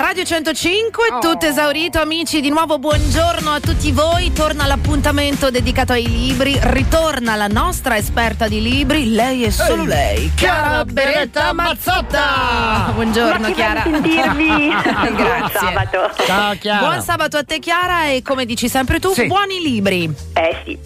Radio 105, Oh. tutto esaurito amici, di nuovo buongiorno a tutti voi, torna l'appuntamento dedicato ai libri, ritorna la nostra esperta di libri, lei è solo Ehi, lei, Chiara Beretta Mazzotta! Buongiorno Ma Chiara. sentirvi. Buon Grazie. sabato. Ciao Chiara. Buon sabato a te Chiara e come dici sempre tu, Sì. buoni libri. Eh sì,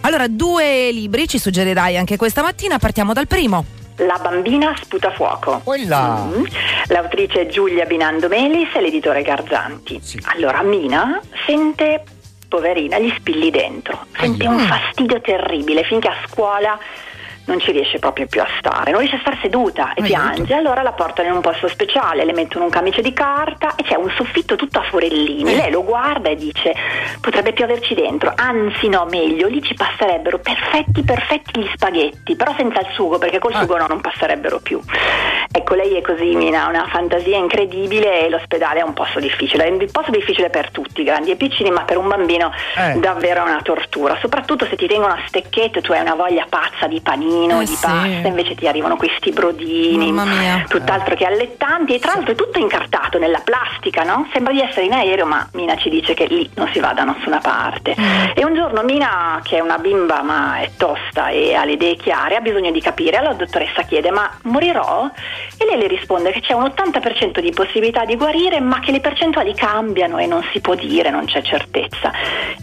Allora, due libri ci suggerirai anche questa mattina, partiamo dal primo. La bambina sputa fuoco. Quella. Mm. L'autrice Giulia Binando Melis e l'editore Garzanti. Sì. Allora, Mina sente, poverina, gli spilli dentro. Sente Aia. un fastidio terribile finché a scuola non ci riesce proprio più a stare, non riesce a star seduta e Aiuto. piange. Allora la portano in un posto speciale, le mettono un camice di carta e c'è un soffitto tutto a forellini. Eh. Lei lo guarda e dice: potrebbe pioverci dentro, anzi, no, meglio, lì ci passerebbero perfetti, perfetti gli spaghetti, però senza il sugo, perché col Ah. sugo no, non passerebbero più. Ecco, lei è così, Mina, ha una fantasia incredibile e l'ospedale è un posto difficile. È un posto difficile per tutti, grandi e piccini, ma per un bambino Eh. davvero è una tortura. Soprattutto se ti tengono a stecchetto, tu hai una voglia pazza di panino, Eh di sì. pasta, invece ti arrivano questi brodini, tutt'altro che allettanti e tra l'altro è tutto incartato nella plastica, no? Sembra di essere in aereo, ma Mina ci dice che lì non si va da nessuna parte. Mm. E un giorno Mina, che è una bimba ma è tosta e ha le idee chiare, ha bisogno di capire. Allora la dottoressa chiede: Ma morirò? E lei le risponde che c'è un 80% di possibilità di guarire, ma che le percentuali cambiano e non si può dire, non c'è certezza.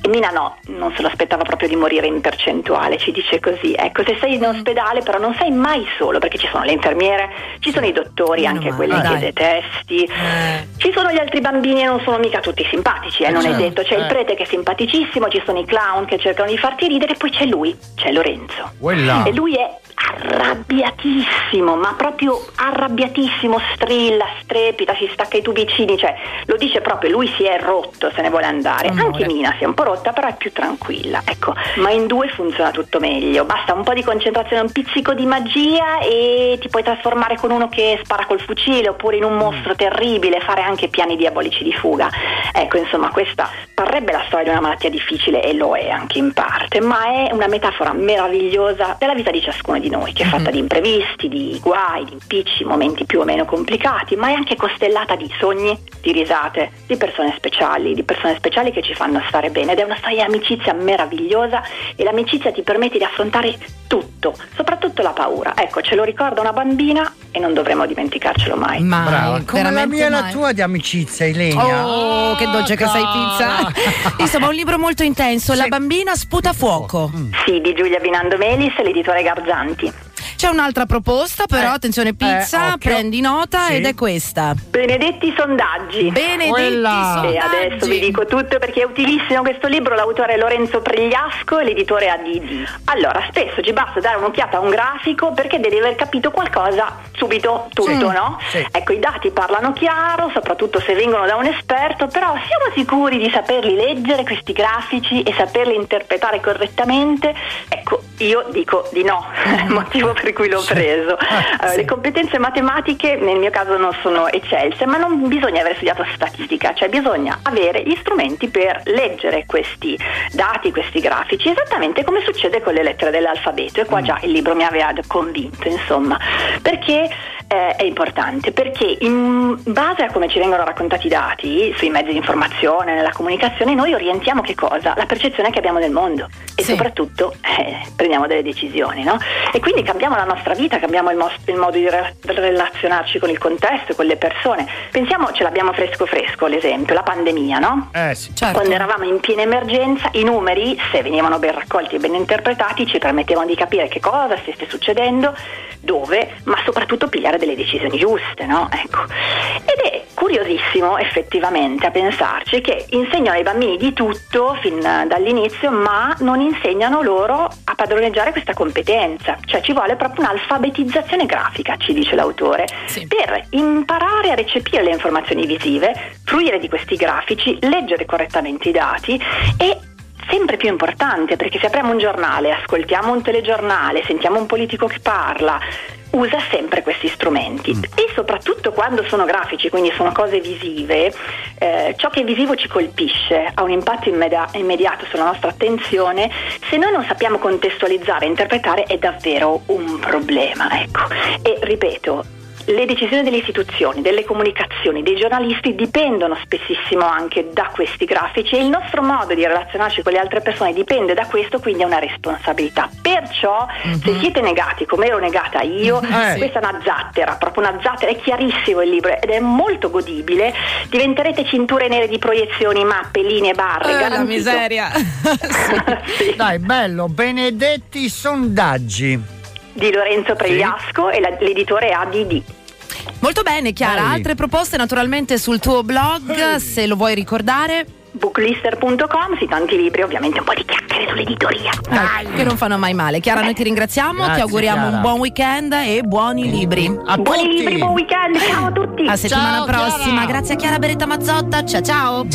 E Mina no, non se l'aspettava proprio di morire in percentuale, ci dice così. Ecco, se sei in ospedale però non sei mai solo, perché ci sono le infermiere, ci sono i dottori, Meno anche male, quelli dai. che detesti. Eh. Ci sono gli altri bambini e non sono mica tutti simpatici, eh, Eh, non certo, è detto. C'è il eh. prete che è simpaticissimo, ci sono i clown che cercano di farti ridere, e poi c'è lui, c'è Lorenzo. Quella. E lui è arrabbiatissimo, ma proprio arrabbiatissimo, strilla, strepita, si stacca i tubicini, cioè lo dice proprio, lui si è rotto, se ne vuole andare. Amore. Anche Mina si è un po' rotta, però è più tranquilla. Ecco, ma in due funziona tutto meglio. Basta un po' di concentrazione, un pizzico di magia e ti puoi trasformare con uno che spara col fucile oppure in un mostro terribile, fare anche piani diabolici di fuga. Ecco, insomma, questa parrebbe la storia di una malattia difficile e lo è anche in parte, ma è una metafora meravigliosa della vita di ciascuno di noi, che è fatta di imprevisti, di guai, di impicci, momenti più o meno complicati, ma è anche costellata di sogni, di risate, di persone speciali, di persone speciali che ci fanno stare bene ed è una storia di amicizia meravigliosa e l'amicizia ti permette di affrontare tutto, soprattutto la paura. Ecco, ce lo ricorda una bambina e non dovremmo dimenticarcelo mai. Mai, Brava, come la mia e la tua di amicizia, Ilenia. Oh, che dolce che sei pizza. Insomma, un libro molto intenso, La bambina sputa fuoco. Sì, di Giulia Binando Melis, l'editore Garzanti. C'è un'altra proposta, però, Eh, attenzione pizza, eh, prendi nota Sì. ed è questa. Benedetti sondaggi. Benedetti Quella. E sondaggi. adesso vi dico tutto perché è utilissimo questo libro, l'autore è Lorenzo Pregliasco e l'editore ADD. Allora, spesso ci basta dare un'occhiata a un grafico perché devi aver capito qualcosa subito, tutto, Sì, no? sì. Ecco, i dati parlano chiaro, soprattutto se vengono da un esperto, però siamo sicuri di saperli leggere questi grafici e saperli interpretare correttamente? Ecco, io dico di no, motivo per cui l'ho preso. Allora, Sì. Le competenze matematiche nel mio caso non sono eccelse, ma non bisogna aver studiato statistica, cioè bisogna avere gli strumenti per leggere questi dati, questi grafici, esattamente come succede con le lettere dell'alfabeto. E qua già il libro mi aveva convinto, insomma, perché eh, è importante, perché in base a come ci vengono raccontati i dati sui mezzi di informazione, nella comunicazione, noi orientiamo che cosa? La percezione che abbiamo del mondo e Sì. soprattutto eh, prendiamo delle decisioni, no? E quindi cambiamo la nostra vita, cambiamo il, mos- il modo di re- relazionarci con il contesto, con le persone. Pensiamo, ce l'abbiamo fresco fresco l'esempio, la pandemia, no? Eh sì. Certo. Quando eravamo in piena emergenza, i numeri, se venivano ben raccolti e ben interpretati, ci permettevano di capire che cosa stesse succedendo, dove, ma soprattutto pigliare delle decisioni giuste, no? Ecco. Ed è curiosissimo effettivamente a pensarci che insegnano ai bambini di tutto fin dall'inizio, ma non insegnano loro a padroneggiare questa competenza. Cioè ci vuole proprio un'alfabetizzazione grafica, ci dice l'autore, Sì. per imparare a recepire le informazioni visive, fruire di questi grafici, leggere correttamente i dati e sempre più importante perché se apriamo un giornale, ascoltiamo un telegiornale, sentiamo un politico che parla, usa sempre questi strumenti. E soprattutto quando sono grafici, quindi sono cose visive, eh, ciò che è visivo ci colpisce, ha un impatto immeda- immediato sulla nostra attenzione, se noi non sappiamo contestualizzare e interpretare è davvero un problema, ecco. E ripeto, le decisioni delle istituzioni, delle comunicazioni, dei giornalisti dipendono spessissimo anche da questi grafici e il nostro modo di relazionarci con le altre persone dipende da questo, quindi è una responsabilità. Perciò mm-hmm. se siete negati, come ero negata io, eh, questa è una zattera, proprio una zattera, è chiarissimo il libro ed è molto godibile, diventerete cinture nere di proiezioni, mappe, linee, barre, eh, garantito. la miseria. sì. Dai, bello, benedetti sondaggi di Lorenzo Pregliasco sì. e l'editore ADD. Molto bene Chiara, Dai. altre proposte naturalmente sul tuo blog, Dai. se lo vuoi ricordare booklister.com, sì, tanti libri, ovviamente un po' di chiacchiere sull'editoria. Dai. Che non fanno mai male. Chiara, noi ti ringraziamo, Grazie, ti auguriamo Chiara. un buon weekend e buoni libri. A buoni tutti. libri, buon weekend, ciao a tutti. A settimana ciao, prossima. Chiara. Grazie a Chiara Beretta Mazzotta. Ciao ciao.